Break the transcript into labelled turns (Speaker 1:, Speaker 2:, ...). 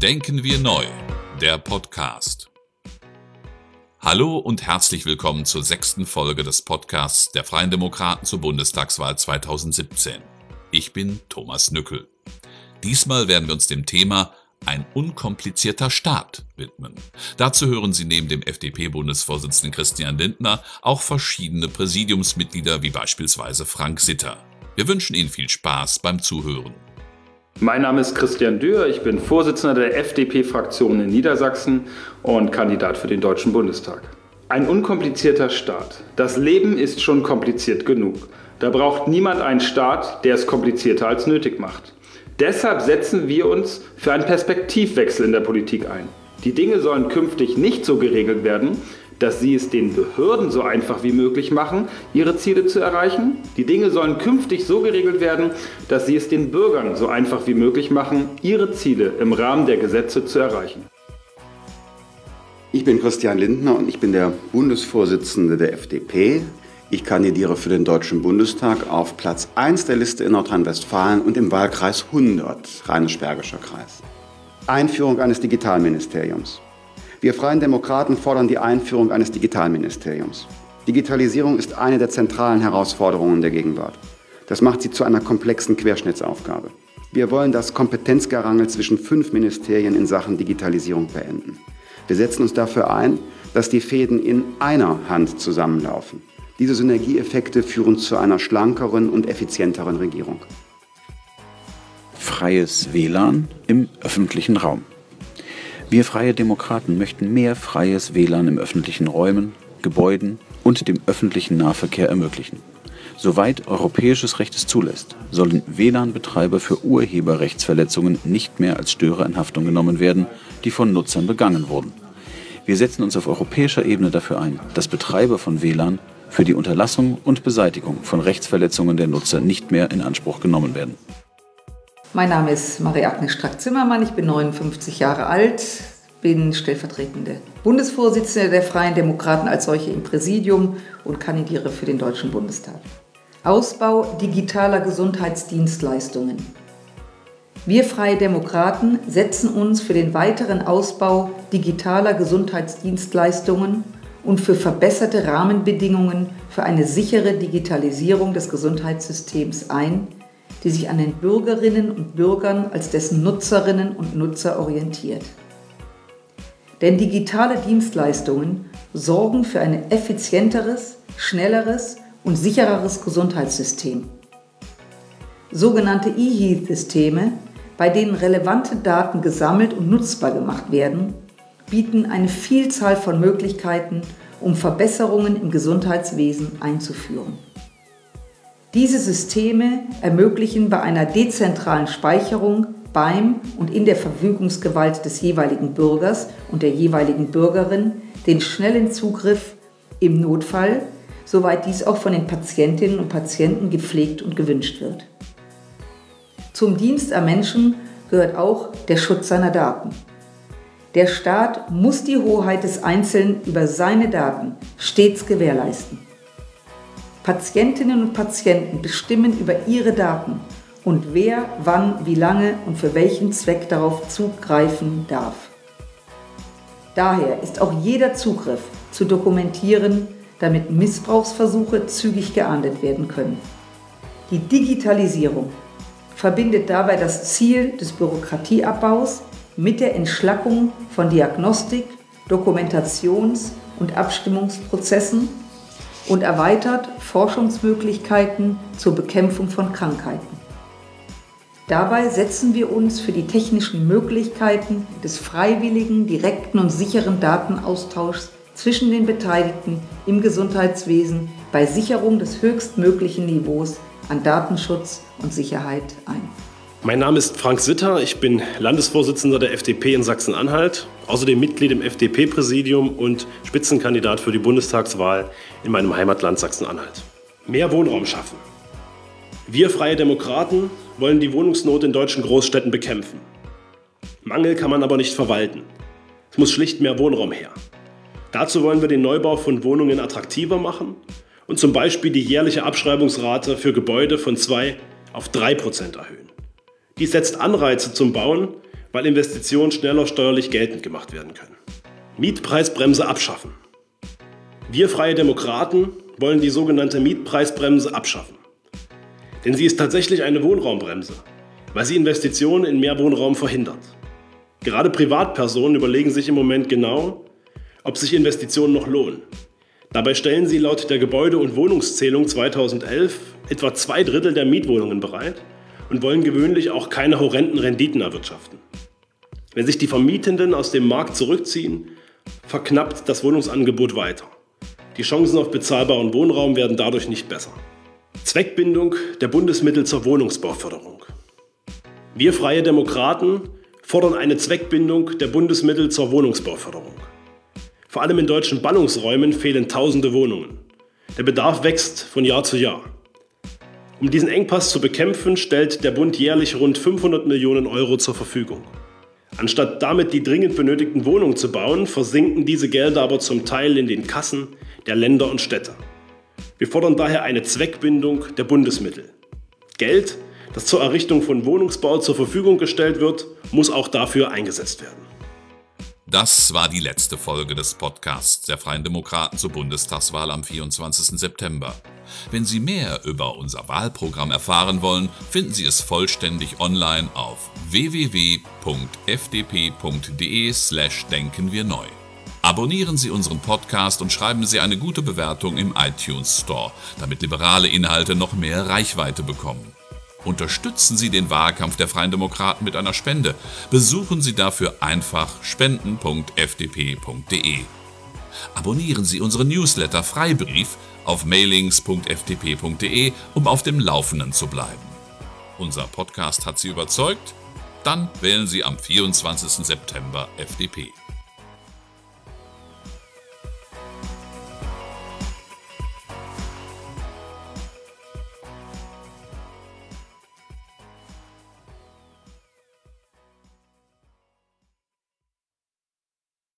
Speaker 1: Denken wir neu, der Podcast. Hallo und herzlich willkommen zur sechsten Folge des Podcasts der Freien Demokraten zur Bundestagswahl 2017. Ich bin Thomas Nückel. Diesmal werden wir uns dem Thema ein unkomplizierter Staat widmen. Dazu hören Sie neben dem FDP-Bundesvorsitzenden Christian Lindner auch verschiedene Präsidiumsmitglieder wie beispielsweise Frank Sitter. Wir wünschen Ihnen viel Spaß beim Zuhören.
Speaker 2: Mein Name ist Christian Dürr, ich bin Vorsitzender der FDP-Fraktion in Niedersachsen und Kandidat für den Deutschen Bundestag. Ein unkomplizierter Staat. Das Leben ist schon kompliziert genug. Da braucht niemand einen Staat, der es komplizierter als nötig macht. Deshalb setzen wir uns für einen Perspektivwechsel in der Politik ein. Die Dinge sollen künftig nicht so geregelt werden, dass sie es den Behörden so einfach wie möglich machen, ihre Ziele zu erreichen. Die Dinge sollen künftig so geregelt werden, dass sie es den Bürgern so einfach wie möglich machen, ihre Ziele im Rahmen der Gesetze zu erreichen.
Speaker 3: Ich bin Christian Lindner und ich bin der Bundesvorsitzende der FDP. Ich kandidiere für den Deutschen Bundestag auf Platz 1 der Liste in Nordrhein-Westfalen und im Wahlkreis 100, Rheinisch-Bergischer Kreis. Einführung eines Digitalministeriums. Wir Freien Demokraten fordern die Einführung eines Digitalministeriums. Digitalisierung ist eine der zentralen Herausforderungen der Gegenwart. Das macht sie zu einer komplexen Querschnittsaufgabe. Wir wollen das Kompetenzgerangel zwischen fünf Ministerien in Sachen Digitalisierung beenden. Wir setzen uns dafür ein, dass die Fäden in einer Hand zusammenlaufen. Diese Synergieeffekte führen zu einer schlankeren und effizienteren Regierung.
Speaker 4: Freies WLAN im öffentlichen Raum. Wir Freie Demokraten möchten mehr freies WLAN im öffentlichen Räumen, Gebäuden und dem öffentlichen Nahverkehr ermöglichen. Soweit europäisches Recht es zulässt, sollen WLAN-Betreiber für Urheberrechtsverletzungen nicht mehr als Störer in Haftung genommen werden, die von Nutzern begangen wurden. Wir setzen uns auf europäischer Ebene dafür ein, dass Betreiber von WLAN für die Unterlassung und Beseitigung von Rechtsverletzungen der Nutzer nicht mehr in Anspruch genommen werden.
Speaker 5: Mein Name ist Marie-Agnes Strack-Zimmermann, ich bin 59 Jahre alt, bin stellvertretende Bundesvorsitzende der Freien Demokraten als solche im Präsidium und kandidiere für den Deutschen Bundestag. Ausbau digitaler Gesundheitsdienstleistungen. Wir Freie Demokraten setzen uns für den weiteren Ausbau digitaler Gesundheitsdienstleistungen und für verbesserte Rahmenbedingungen für eine sichere Digitalisierung des Gesundheitssystems ein, die sich an den Bürgerinnen und Bürgern als dessen Nutzerinnen und Nutzer orientiert. Denn digitale Dienstleistungen sorgen für ein effizienteres, schnelleres und sichereres Gesundheitssystem. Sogenannte E-Health-Systeme, bei denen relevante Daten gesammelt und nutzbar gemacht werden, bieten eine Vielzahl von Möglichkeiten, um Verbesserungen im Gesundheitswesen einzuführen. Diese Systeme ermöglichen bei einer dezentralen Speicherung beim und in der Verfügungsgewalt des jeweiligen Bürgers und der jeweiligen Bürgerin den schnellen Zugriff im Notfall, soweit dies auch von den Patientinnen und Patienten gepflegt und gewünscht wird. Zum Dienst am Menschen gehört auch der Schutz seiner Daten. Der Staat muss die Hoheit des Einzelnen über seine Daten stets gewährleisten. Patientinnen und Patienten bestimmen über ihre Daten und wer, wann, wie lange und für welchen Zweck darauf zugreifen darf. Daher ist auch jeder Zugriff zu dokumentieren, damit Missbrauchsversuche zügig geahndet werden können. Die Digitalisierung verbindet dabei das Ziel des Bürokratieabbaus mit der Entschlackung von Diagnostik, Dokumentations- und Abstimmungsprozessen und erweitert Forschungsmöglichkeiten zur Bekämpfung von Krankheiten. Dabei setzen wir uns für die technischen Möglichkeiten des freiwilligen, direkten und sicheren Datenaustauschs zwischen den Beteiligten im Gesundheitswesen bei Sicherung des höchstmöglichen Niveaus an Datenschutz und Sicherheit ein.
Speaker 6: Mein Name ist Frank Sitter, ich bin Landesvorsitzender der FDP in Sachsen-Anhalt, außerdem Mitglied im FDP-Präsidium und Spitzenkandidat für die Bundestagswahl in meinem Heimatland Sachsen-Anhalt. Mehr Wohnraum schaffen. Wir Freie Demokraten wollen die Wohnungsnot in deutschen Großstädten bekämpfen. Mangel kann man aber nicht verwalten. Es muss schlicht mehr Wohnraum her. Dazu wollen wir den Neubau von Wohnungen attraktiver machen und zum Beispiel die jährliche Abschreibungsrate für Gebäude von 2 auf 3 Prozent erhöhen. Dies setzt Anreize zum Bauen weil Investitionen schneller steuerlich geltend gemacht werden können. Mietpreisbremse abschaffen. Wir Freie Demokraten wollen die sogenannte Mietpreisbremse abschaffen. Denn sie ist tatsächlich eine Wohnraumbremse, weil sie Investitionen in mehr Wohnraum verhindert. Gerade Privatpersonen überlegen sich im Moment genau, ob sich Investitionen noch lohnen. Dabei stellen sie laut der Gebäude- und Wohnungszählung 2011 etwa zwei Drittel der Mietwohnungen bereit und wollen gewöhnlich auch keine horrenden Renditen erwirtschaften. Wenn sich die Vermietenden aus dem Markt zurückziehen, verknappt das Wohnungsangebot weiter. Die Chancen auf bezahlbaren Wohnraum werden dadurch nicht besser. Zweckbindung der Bundesmittel zur Wohnungsbauförderung. Wir Freie Demokraten fordern eine Zweckbindung der Bundesmittel zur Wohnungsbauförderung. Vor allem in deutschen Ballungsräumen fehlen tausende Wohnungen. Der Bedarf wächst von Jahr zu Jahr. Um diesen Engpass zu bekämpfen, stellt der Bund jährlich rund 500 Millionen Euro zur Verfügung. Anstatt damit die dringend benötigten Wohnungen zu bauen, versinken diese Gelder aber zum Teil in den Kassen der Länder und Städte. Wir fordern daher eine Zweckbindung der Bundesmittel. Geld, das zur Errichtung von Wohnungsbau zur Verfügung gestellt wird, muss auch dafür eingesetzt werden.
Speaker 1: Das war die letzte Folge des Podcasts der Freien Demokraten zur Bundestagswahl am 24. September. Wenn Sie mehr über unser Wahlprogramm erfahren wollen, finden Sie es vollständig online auf www.fdp.de/denken wir neu. Abonnieren Sie unseren Podcast und schreiben Sie eine gute Bewertung im iTunes Store, damit liberale Inhalte noch mehr Reichweite bekommen. Unterstützen Sie den Wahlkampf der Freien Demokraten mit einer Spende. Besuchen Sie dafür einfach spenden.fdp.de. Abonnieren Sie unseren Newsletter Freibrief auf mailings.fdp.de, um auf dem Laufenden zu bleiben. Unser Podcast hat Sie überzeugt? Dann wählen Sie am 24. September FDP.